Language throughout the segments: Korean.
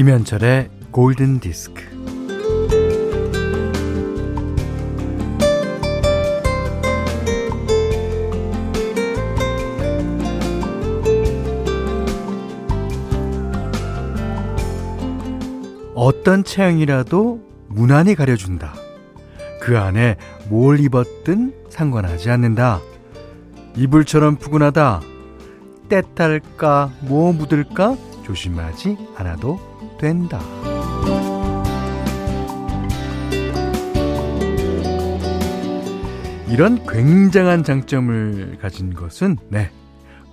김현철의 골든 디스크. 어떤 체형이라도 무난히 가려준다. 그 안에 뭘 입었든 상관하지 않는다. 이불처럼 푸근하다. 때탈까, 뭐 묻을까 조심하지 않아도 된다. 이런 굉장한 장점을 가진 것은 네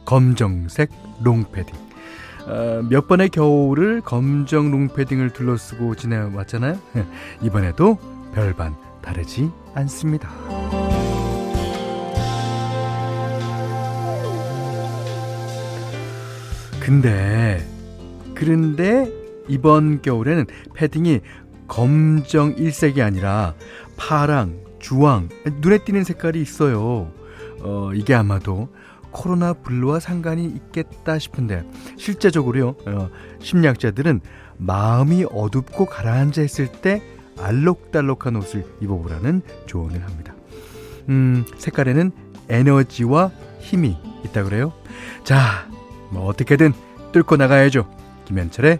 검정색 롱패딩. 어, 몇 번의 겨울을 검정 롱패딩을 둘러쓰고 지내왔잖아요. 이번에도 별반 다르지 않습니다. 근데 그런데 이번 겨울에는 패딩이 검정 일색이 아니라 파랑, 주황, 눈에 띄는 색깔이 있어요. 어, 이게 아마도 코로나 블루와 상관이 있겠다 싶은데 실제적으로요. 어, 심리학자들은 마음이 어둡고 가라앉아 있을 때 알록달록한 옷을 입어보라는 조언을 합니다. 음, 색깔에는 에너지와 힘이 있다 그래요. 자, 뭐 어떻게든 뚫고 나가야죠. 김현철의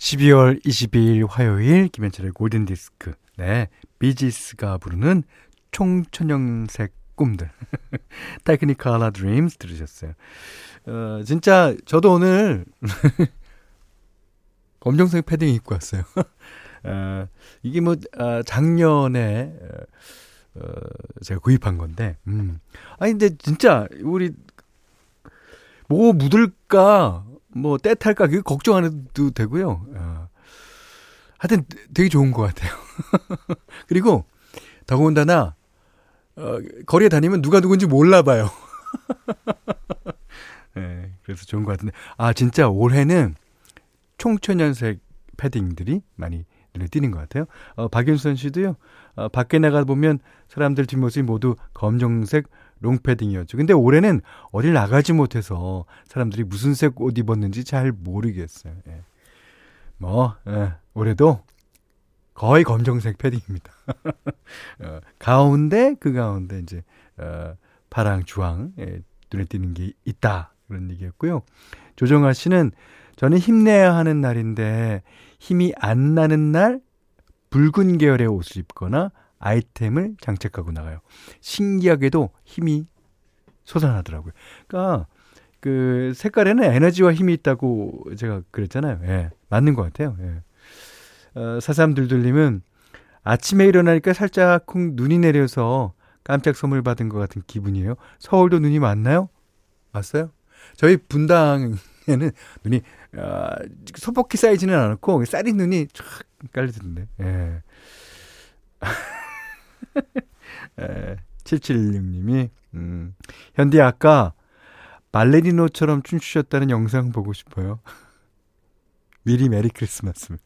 12월 22일 화요일 김현철의 골든 디스크. 네. 비지스가 부르는 총천연색 꿈들. Technicolor Dreams 들으셨어요. 어, 진짜 저도 오늘 검정색 패딩 입고 왔어요. 어, 이게 뭐 어, 작년에 어, 제가 구입한 건데, 음. 아니, 근데 진짜, 우리, 뭐 묻을까, 뭐, 때 탈까, 그거 걱정 안 해도 되고요. 어. 하여튼 되게 좋은 것 같아요. 그리고, 더군다나, 어, 거리에 다니면 누가 누군지 몰라봐요. 네, 그래서 좋은 것 같은데. 아, 진짜 올해는 총천연색 패딩들이 많이 눈에 띄는 것 같아요. 어, 박윤선 씨도요, 어, 밖에 나가 보면 사람들 뒷모습이 모두 검정색 롱패딩이었죠. 근데 올해는 어딜 나가지 못해서 사람들이 무슨 색 옷 입었는지 잘 모르겠어요. 예. 뭐, 예, 올해도 거의 검정색 패딩입니다. 어, 가운데, 그 가운데 이제, 어, 파랑, 주황, 예, 눈에 띄는 게 있다. 그런 얘기였고요. 조정아 씨는 저는 힘내야 하는 날인데 힘이 안 나는 날 붉은 계열의 옷을 입거나 아이템을 장착하고 나가요. 신기하게도 힘이 솟아나더라고요. 그러니까 그 색깔에는 에너지와 힘이 있다고 제가 그랬잖아요. 예. 맞는 것 같아요. 예. 어, 사삼들들님은 아침에 일어나니까 살짝 눈이 내려서 깜짝 선물 받은 것 같은 기분이에요. 서울도 눈이 많나요? 왔어요? 저희 분당에는 눈이 어, 소복히 쌓이지는 않았고 쌀이 눈이 쫙 깔리던데. 예. 예. 7716님이 음. 현디 아까 발레리노처럼 춤추셨다는 영상 보고 싶어요. 미리 메리 크리스마스입니다.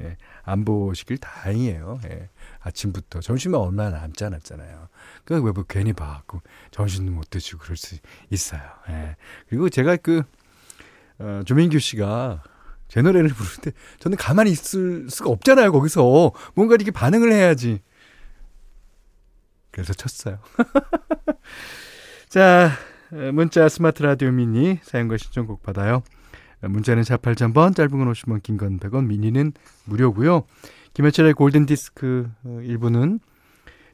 예, 안 보시길 다행이에요. 예, 아침부터 점심은 얼마 남지 않았잖아요. 그 왜 뭐 괜히 봐갖고 점심도 못 드시고 그럴 수 있어요. 예, 그리고 제가 그 어, 조민규 씨가 제 노래를 부르는데 저는 가만히 있을 수가 없잖아요. 거기서 뭔가 이렇게 반응을 해야지. 그래서 쳤어요. 자, 문자 스마트 라디오 미니 사연과 신청곡 받아요. 문자는 48,000번, 짧은 건 50원, 긴 건 100원, 미니는 무료고요. 김현철의 골든디스크 1부는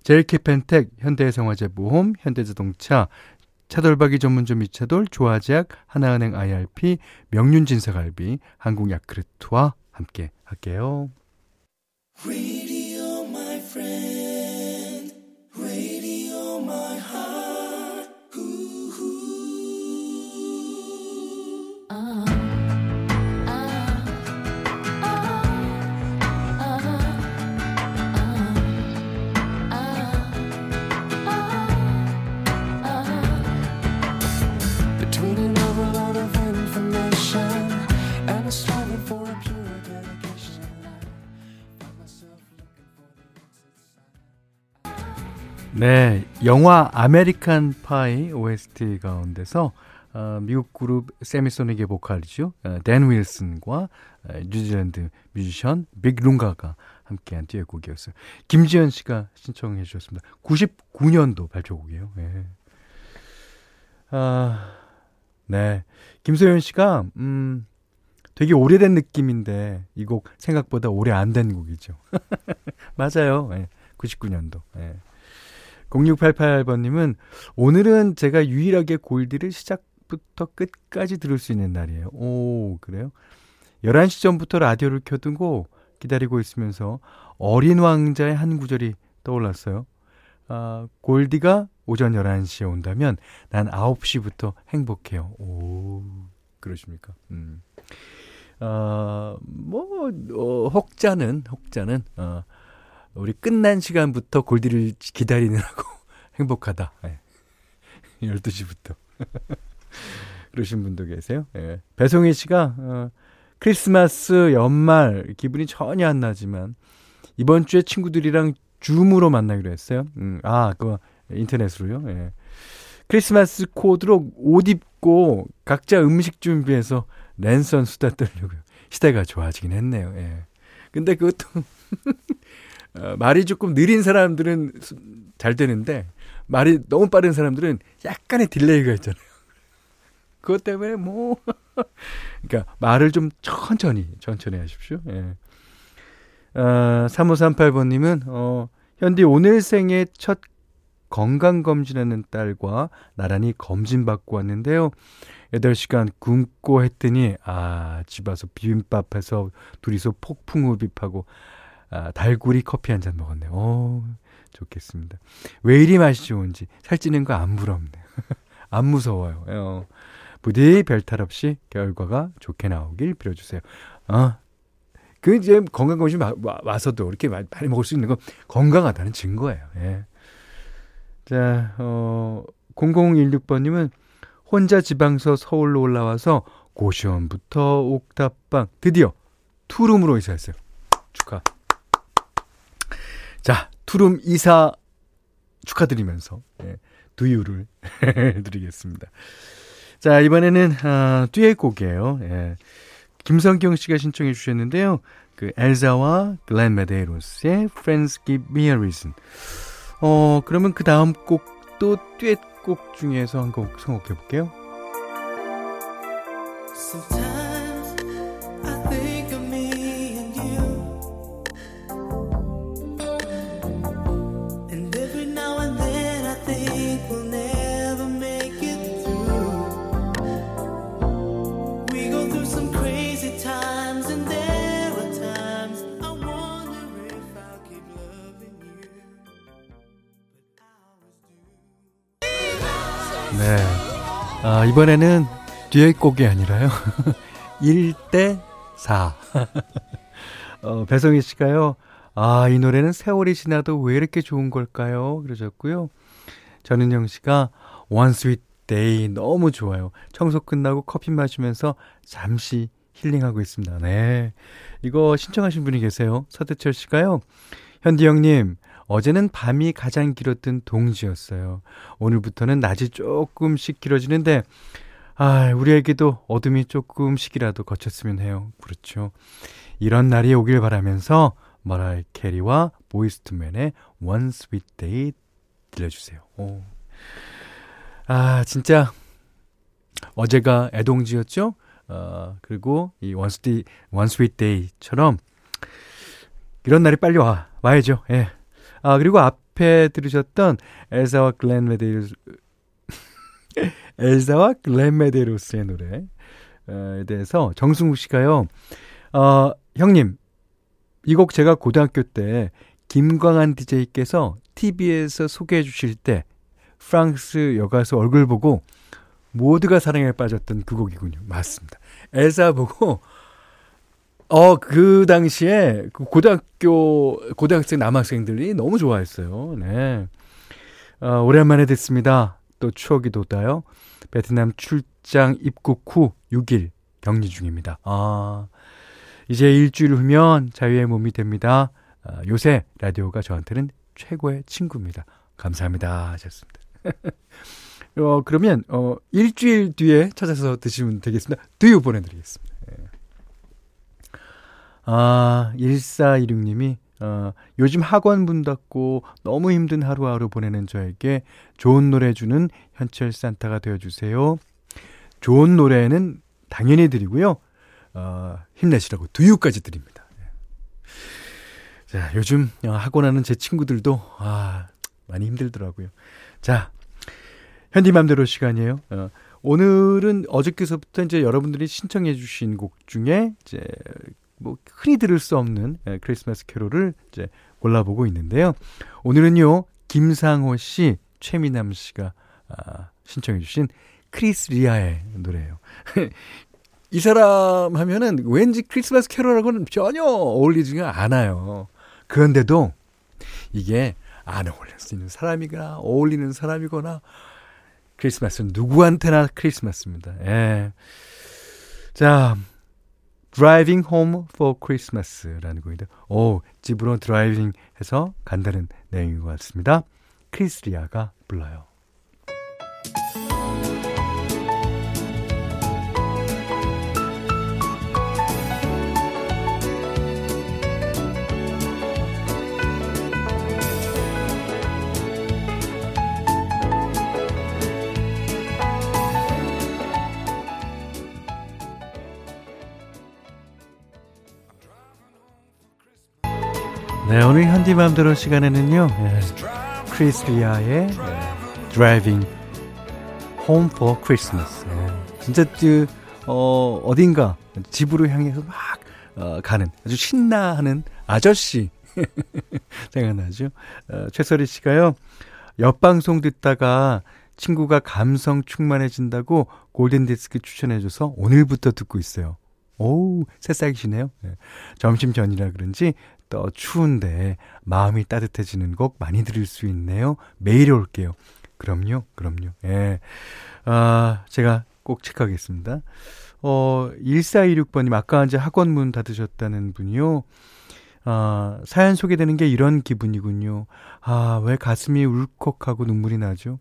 제일캐펜텍, 현대생활재보험, 현대자동차, 차돌박이 전문점 이차돌, 조화제약, 하나은행 IRP, 명륜진사갈비, 한국야크르트와 함께 할게요. 영화 아메리칸 파이 OST 가운데서 어, 미국 그룹 세미소닉의 보컬이죠. 어, 댄 윌슨과 어, 뉴질랜드 뮤지션 빅 룽가가 함께한 듀엣곡이었어요. 김지현 씨가 신청해 주셨습니다. 99년도 발표곡이에요. 네. 아, 네. 김소연 씨가 음 되게 오래된 느낌인데 이 곡 생각보다 오래 안 된 곡이죠. 맞아요. 네. 99년도. 네. 0688번님은 오늘은 제가 유일하게 골디를 시작부터 끝까지 들을 수 있는 날이에요. 오, 그래요? 11시 전부터 라디오를 켜두고 기다리고 있으면서 어린 왕자의 한 구절이 떠올랐어요. 아, 골디가 오전 11시에 온다면 난 9시부터 행복해요. 오, 그러십니까? 음. 아, 뭐, 어, 혹자는, 혹자는, 어, 우리 끝난 시간부터 골디를 기다리느라고 행복하다. 예. 12시부터. 그러신 분도 계세요. 예. 배송희 씨가, 어, 크리스마스 연말 기분이 전혀 안 나지만, 이번 주에 친구들이랑 줌으로 만나기로 했어요. 음, 아, 그거 인터넷으로요. 예. 크리스마스 코드로 옷 입고 각자 음식 준비해서 랜선 수다 떨려고요. 시대가 좋아지긴 했네요. 예. 근데 그것도 어, 말이 조금 느린 사람들은 잘 되는데 말이 너무 빠른 사람들은 약간의 delay가 있잖아요. 그것 때문에 뭐 그러니까 말을 좀 천천히 천천히 하십시오. 예. 어, 3538번 님은 어, 현디 오늘 생애 첫 건강 검진하는 딸과 나란히 검진 받고 왔는데요. 8시간 굶고 했더니, 아, 집 와서 비빔밥 해서 둘이서 폭풍 흡입하고, 아, 달구리 커피 한 잔 먹었네요. 오, 좋겠습니다. 왜 이리 맛이 좋은지 살찌는 거 안 부럽네요. 안 무서워요. 어, 부디 별탈 없이 결과가 좋게 나오길 빌어주세요. 어, 그 이제 건강검진 와서도 이렇게 많이 먹을 수 있는 건 건강하다는 증거예요. 예. 자, 어, 0016번님은 혼자 지방서 서울로 올라와서 고시원부터 옥탑방 드디어 투룸으로 이사했어요. 축하. 자, 투룸 이사 축하드리면서 예, 두유를 드리겠습니다. 자, 이번에는 아, 듀엣 곡이에요. 예. 김성경 씨가 신청해 주셨는데요. 그 엘자와 글렌 메데이로스의 Friend You Give Me a Reason. 어, 그러면 그 다음 곡도 듀엣 곡 중에서 한 곡 선곡해 볼게요. 이번에는 듀엣 곡이 아니라요. 1대 4. 어, 배성희 씨가요. 아, 이 노래는 세월이 지나도 왜 이렇게 좋은 걸까요? 그러셨고요. 전은영 씨가 One Sweet Day 너무 좋아요. 청소 끝나고 커피 마시면서 잠시 힐링하고 있습니다. 네. 이거 신청하신 분이 계세요. 서대철 씨가요. 현디 형님, 어제는 밤이 가장 길었던 동지였어요. 오늘부터는 낮이 조금씩 길어지는데, 아, 우리에게도 어둠이 조금씩이라도 거쳤으면 해요. 그렇죠. 이런 날이 오길 바라면서 머라이 캐리와 보이스투맨의 One Sweet Day 들려주세요. 오. 아, 진짜 어제가 애동지였죠? 어, 그리고 이 One Sweet, One Sweet Day처럼 이런 날이 빨리 와, 와야죠. 예. 아, 그리고 앞에 들으셨던 엘사와 글렌 메데로스, 엘사와 글렌 메데로스의 노래에 대해서 정승욱 씨가요, 어, 형님, 이 곡 제가 고등학교 때 김광한 DJ께서 TV에서 소개해 주실 때 프랑스 여가수 얼굴 보고 모두가 사랑에 빠졌던 그 곡이군요. 맞습니다. 엘사 보고 어, 그 당시에 그 고등학교, 고등학생 남학생들이 너무 좋아했어요. 네. 어, 오랜만에 듣습니다. 또 추억이 돋아요. 베트남 출장 입국 후 6일 격리 중입니다. 아, 이제 일주일 후면 자유의 몸이 됩니다. 아, 요새 라디오가 저한테는 최고의 친구입니다. 감사합니다. 하셨습니다. 어, 그러면, 어, 일주일 뒤에 찾아서 드시면 되겠습니다. 두유 보내드리겠습니다. 예. 아, 1416님이, 어, 요즘 학원 문 닫고 너무 힘든 하루하루 보내는 저에게 좋은 노래 주는 현철 산타가 되어주세요. 좋은 노래는 당연히 드리고요. 어, 힘내시라고 두유까지 드립니다. 예. 자, 요즘 어, 학원 하는 제 친구들도, 아, 많이 힘들더라고요. 자, 현디맘대로 시간이에요. 어, 오늘은 어저께서부터 이제 여러분들이 신청해 주신 곡 중에 이제 뭐 흔히 들을 수 없는 예, 크리스마스 캐롤을 이제 골라보고 있는데요. 오늘은요 김상호 씨, 최미남 씨가 아, 신청해 주신 크리스 리아의 노래예요. 이 사람 하면은 왠지 크리스마스 캐롤하고는 전혀 어울리지가 않아요. 그런데도 이게 안 어울릴 수 있는 사람이거나 어울리는 사람이거나 크리스마스는 누구한테나 크리스마스입니다. 예. 자, Driving Home for Christmas라는 곡인데, 오, 집으로 드라이빙 해서 간다는 내용인 것 같습니다. 크리스리아가 불러요. 네, 오늘 현디맘대로 시간에는요, 예, 크리스리아의 예, Driving Home for Christmas. 예, 진짜 그, 어, 어딘가 집으로 향해서 막 어, 가는 아주 신나하는 아저씨 생각나죠? 어, 최설희 씨가요, 옆방송 듣다가 친구가 감성 충만해진다고 골든디스크 추천해줘서 오늘부터 듣고 있어요. 오우, 새싹이시네요. 네. 점심 전이라 그런지 또 추운데 마음이 따뜻해지는 곡 많이 들을 수 있네요. 매일 올게요. 그럼요, 그럼요. 예. 아, 제가 꼭 체크하겠습니다. 어, 1426번님, 아까 이제 학원 문 닫으셨다는 분이요. 아, 사연 소개되는 게 이런 기분이군요. 아, 왜 가슴이 울컥하고 눈물이 나죠?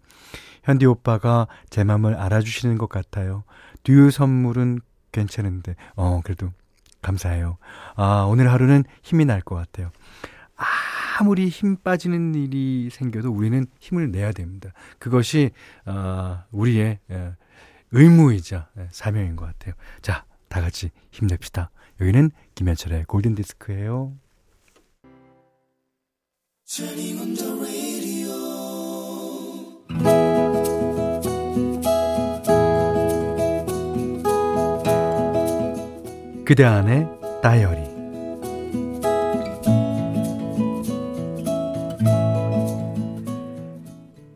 현디 오빠가 제 마음을 알아주시는 것 같아요. 듀 선물은 괜찮은데, 어, 그래도 감사해요. 아, 오늘 하루는 힘이 날 것 같아요. 아무리 힘 빠지는 일이 생겨도 우리는 힘을 내야 됩니다. 그것이, 어, 우리의 예, 의무이자 예, 사명인 것 같아요. 자, 다 같이 힘냅시다. 여기는 김현철의 골든디스크예요. 그대 안의 다이어리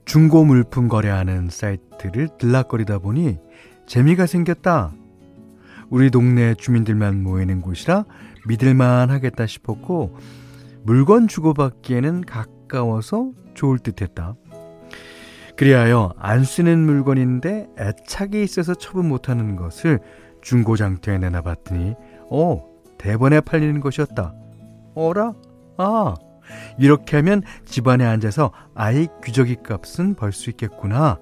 중고 물품 거래하는 사이트를 들락거리다 보니 재미가 생겼다. 우리 동네 주민들만 모이는 곳이라 믿을만 하겠다 싶었고 물건 주고받기에는 가까워서 좋을 듯 했다. 그리하여 안 쓰는 물건인데 애착이 있어서 처분 못하는 것을 중고장터에 내놔봤더니 어 대번에 팔리는 것이었다. 어라? 아 이렇게 하면 집안에 앉아서 아이 귀저귀 값은 벌 수 있겠구나.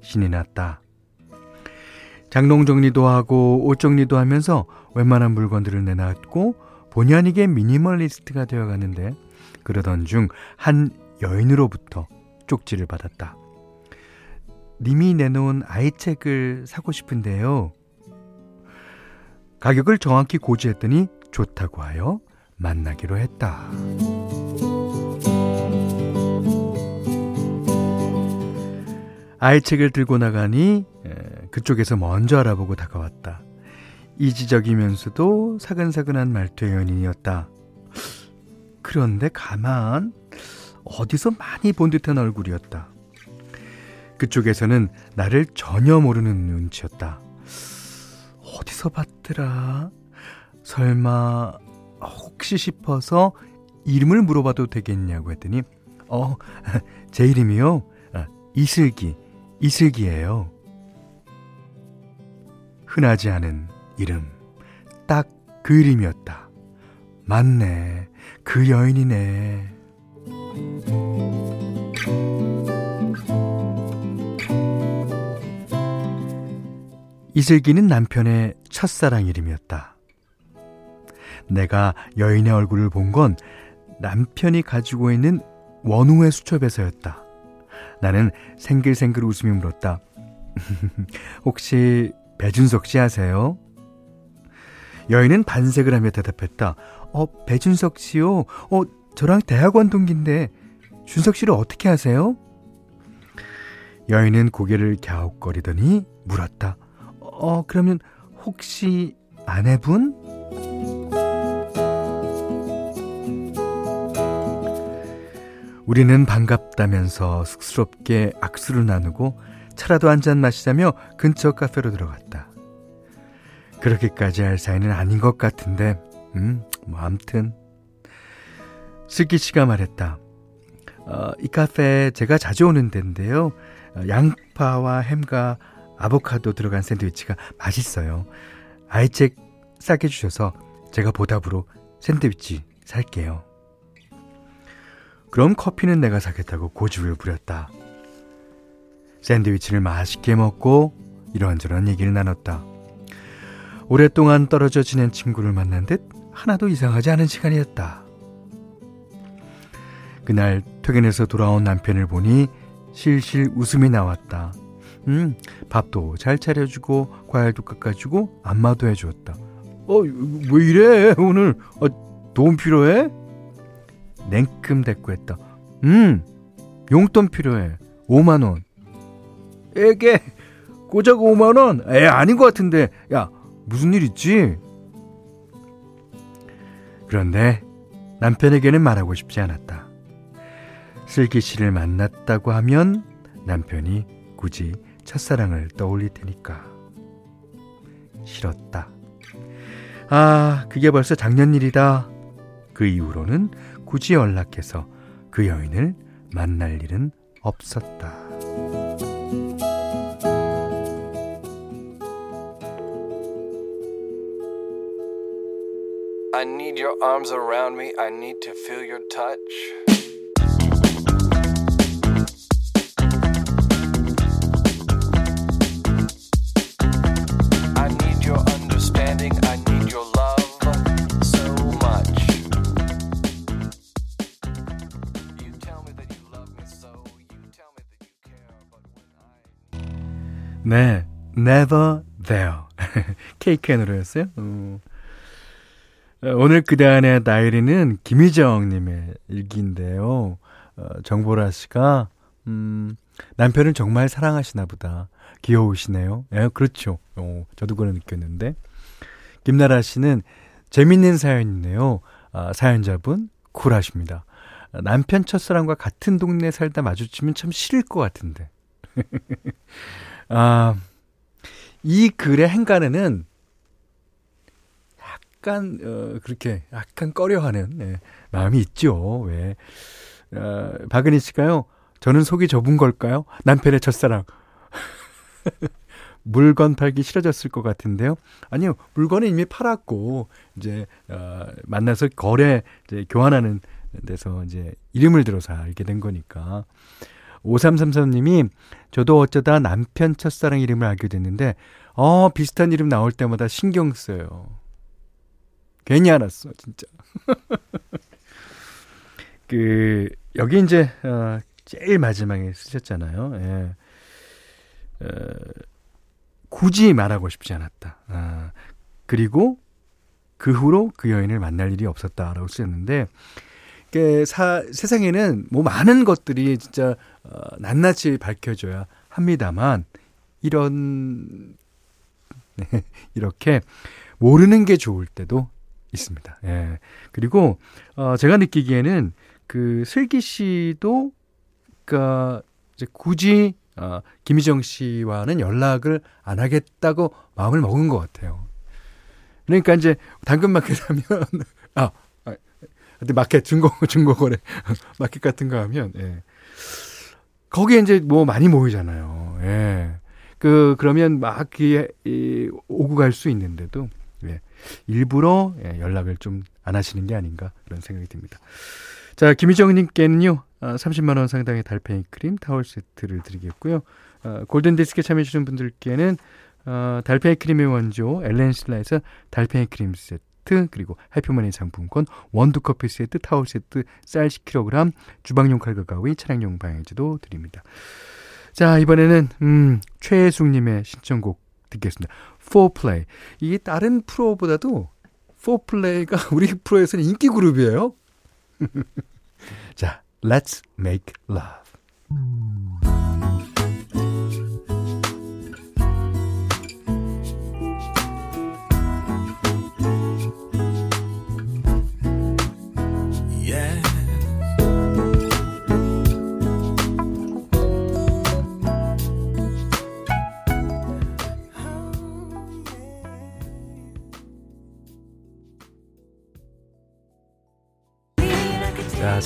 신이 났다. 장롱 정리도 하고 옷 정리도 하면서 웬만한 물건들을 내놨고 본의 아니게 미니멀리스트가 되어가는데 그러던 중 한 여인으로부터 쪽지를 받았다. 님이 내놓은 아이 책을 사고 싶은데요. 가격을 정확히 고지했더니 좋다고 하여 만나기로 했다. 아이 책을 들고 나가니 그쪽에서 먼저 알아보고 다가왔다. 이지적이면서도 사근사근한 말투의 연인이었다. 그런데 가만 어디서 많이 본 듯한 얼굴이었다. 그쪽에서는 나를 전혀 모르는 눈치였다. 어디서 봤더라? 설마 혹시 싶어서 이름을 물어봐도 되겠냐고 했더니 어, 제 이름이요? 아, 이슬기, 이슬기예요. 흔하지 않은 이름, 딱 그 이름이었다. 맞네, 그 여인이네. 이슬기는 남편의 첫사랑 이름이었다. 내가 여인의 얼굴을 본 건 남편이 가지고 있는 원우의 수첩에서였다. 나는 생글생글 웃음이 물었다. 혹시 배준석 씨 아세요? 여인은 반색을 하며 대답했다. 어, 배준석 씨요? 어, 저랑 대학원 동기인데, 준석 씨를 어떻게 아세요? 여인은 고개를 갸웃거리더니 물었다. 어, 그러면 혹시 아내분? 우리는 반갑다면서 쑥스럽게 악수를 나누고 차라도 한 잔 마시자며 근처 카페로 들어갔다. 그렇게까지 할 사이는 아닌 것 같은데, 음, 뭐, 암튼. 슬기 씨가 말했다. 어, 이 카페 제가 자주 오는 데인데요. 어, 양파와 햄과 아보카도 들어간 샌드위치가 맛있어요. 아이책 싸게 주셔서 제가 보답으로 샌드위치 살게요. 그럼 커피는 내가 사겠다고 고집을 부렸다. 샌드위치를 맛있게 먹고 이런저런 얘기를 나눴다. 오랫동안 떨어져 지낸 친구를 만난 듯 하나도 이상하지 않은 시간이었다. 그날 퇴근해서 돌아온 남편을 보니 실실 웃음이 나왔다. 음, 밥도 잘 차려주고 과일도 깎아주고 안마도 해주었다. 어, 왜 이래 오늘 어, 도움 필요해? 냉큼 대꾸했다. 음, 용돈 필요해. 5만 원. 에게 고작 5만 원? 에 아닌 것 같은데. 야 무슨 일 있지? 그런데 남편에게는 말하고 싶지 않았다. 슬기 씨를 만났다고 하면 남편이 굳이 첫사랑을 떠올릴 테니까. 싫었다. 아, 그게 벌써 작년 일이다. 그 이후로는 굳이 연락해서 그 여인을 만날 일은 없었다. 네, Never There. 노래였어요. 음. 오늘 그대 안의 나이리는 김희정님의 일기인데요. 어, 정보라 씨가, 음, 남편을 정말 사랑하시나 보다. 귀여우시네요. 예, 그렇죠. 어, 저도 그런 느꼈는데. 김나라 씨는 재밌는 사연이네요. 아, 사연자분, 쿨하십니다. 남편 첫사랑과 같은 동네 살다 마주치면 참 싫을 것 같은데. 아, 이 글의 행간에는 약간 어, 그렇게 약간 꺼려하는 네, 마음이 있죠. 왜? 어, 박은희 씨가요. 저는 속이 좁은 걸까요? 남편의 첫사랑. 물건 팔기 싫어졌을 것 같은데요. 아니요, 물건은 이미 팔았고 이제 어, 만나서 거래 이제 교환하는 데서 이제 이름을 들어서 알게 된 거니까. 5333님이 저도 어쩌다 남편 첫사랑 이름을 알게 됐는데 어 비슷한 이름 나올 때마다 신경 써요. 괜히 알았어, 진짜. 그, 여기 이제, 어, 제일 마지막에 쓰셨잖아요. 예. 어, 굳이 말하고 싶지 않았다. 아, 그리고 그 후로 그 여인을 만날 일이 없었다라고 쓰셨는데, 그 사, 세상에는 뭐 많은 것들이 진짜 어, 낱낱이 밝혀져야 합니다만, 이런, 네, 이렇게 모르는 게 좋을 때도 있습니다. 예. 그리고 어 제가 느끼기에는 그 슬기 씨도 그니까 이제 굳이 어 김희정 씨와는 연락을 안 하겠다고 마음을 먹은 것 같아요. 그러니까 이제 당근마켓 하면 아, 아 근데 마켓 중고 중고거래 마켓 같은 거 하면 예. 거기에 이제 뭐 많이 모이잖아요. 예. 그 그러면 막 이, 오고 갈 수 있는데도 예. 일부러 예, 연락을 좀 안 하시는 게 아닌가 그런 생각이 듭니다. 자, 김희정 님께는요, 30만원 아, 상당의 달팽이 크림 타월 세트를 드리겠고요. 어, 골든 디스크에 참여해 주신 분들께는 어, 달팽이 크림의 원조 엘렌실라에서 달팽이 크림 세트 그리고 해피머니 상품권 원두커피 세트 타월 세트 쌀 10kg 주방용 칼과 가위 차량용 방향지도 드립니다. 자 이번에는 음, 최혜숙님의 신청곡 듣겠습니다. 4플레이 이게 다른 프로보다도 4플레이가 우리 프로에서는 인기 그룹이에요. 자, Let's Make Love.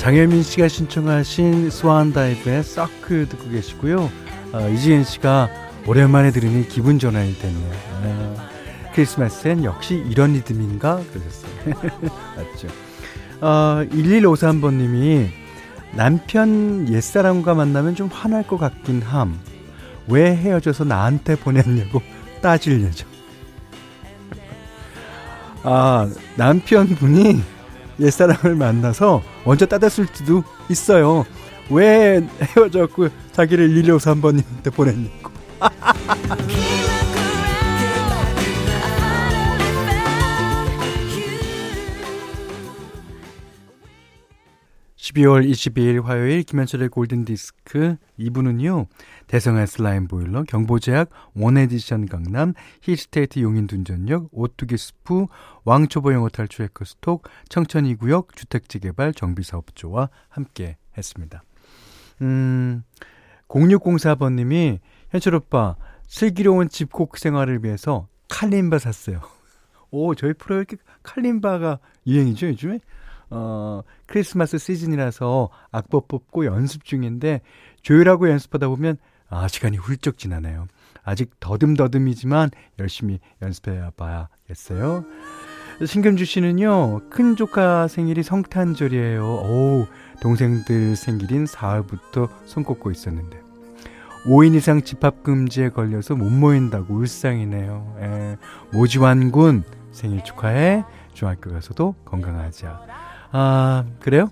장혜민 씨가 신청하신 스완다이브의 서클 듣고 계시고요. 어, 이지은 씨가 오랜만에 들으니 기분 전환이 됐네요. 아, 크리스마스엔 역시 이런 리듬인가? 그러셨어요. 맞죠. 어, 1153번님이 남편 옛사람과 만나면 좀 화날 것 같긴 함. 왜 헤어져서 나한테 보냈냐고 따질 예정. 아, 남편분이 옛사람을 만나서 먼저 따졌을 수도 있어요. 왜 헤어졌고 자기를 1153번님한테 보냈냐고. 12월 22일 화요일 김현철의 골든디스크 2부는요. 대성 S라인 보일러, 경보제약, 원에디션 강남, 힐스테이트 용인둔전역, 오뚜기 스프, 왕초보 영어 탈출 에코스톡, 청천이구역 주택지개발 정비사업조와 함께 했습니다. 음, 0604번님이 현철 오빠 슬기로운 집콕 생활을 위해서 칼림바 샀어요. 오, 저희 프로에 이렇게 칼림바가 유행이죠, 요즘에? 어, 크리스마스 시즌이라서 악보 뽑고 연습 중인데 조율하고 연습하다 보면 아, 시간이 훌쩍 지나네요. 아직 더듬더듬이지만 열심히 연습해 봐야겠어요. 신금주 씨는요, 큰 조카 생일이 성탄절이에요. 오, 동생들 생일인 4월부터 손 꼽고 있었는데. 5인 이상 집합금지에 걸려서 못 모인다고 울상이네요. 에, 모지환 군 생일 축하해. 중학교 가서도 건강하자. 아, 그래요?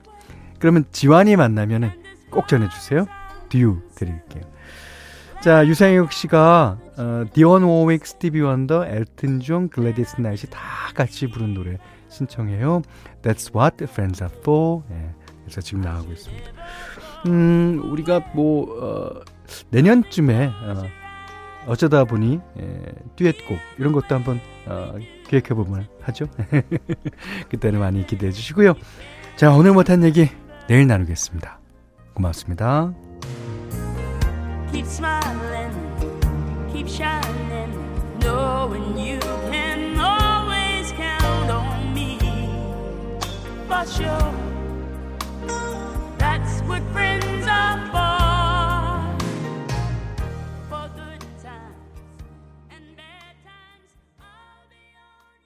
그러면 지환이 만나면은 꼭 전해주세요. 두유 드릴게요. 자, 유상혁 씨가, 어, 디온 워윅, 스티비 원더, 엘튼 존, 글래디스 나이트 다 같이 부른 노래 신청해요. That's what friends are for. 예, 그래서 지금 나가고 있습니다. 음, 우리가 뭐, 어, 내년쯤에, 어, 어쩌다 보니, 예, 듀엣곡, 이런 것도 한번, 어, 기획해보면 하죠. 그때는 많이 기대해 주시고요. 자, 오늘 못한 얘기 내일 나누겠습니다. 고맙습니다. Keep smiling, keep shining, knowing you can always count on me. For sure, that's what friends are for.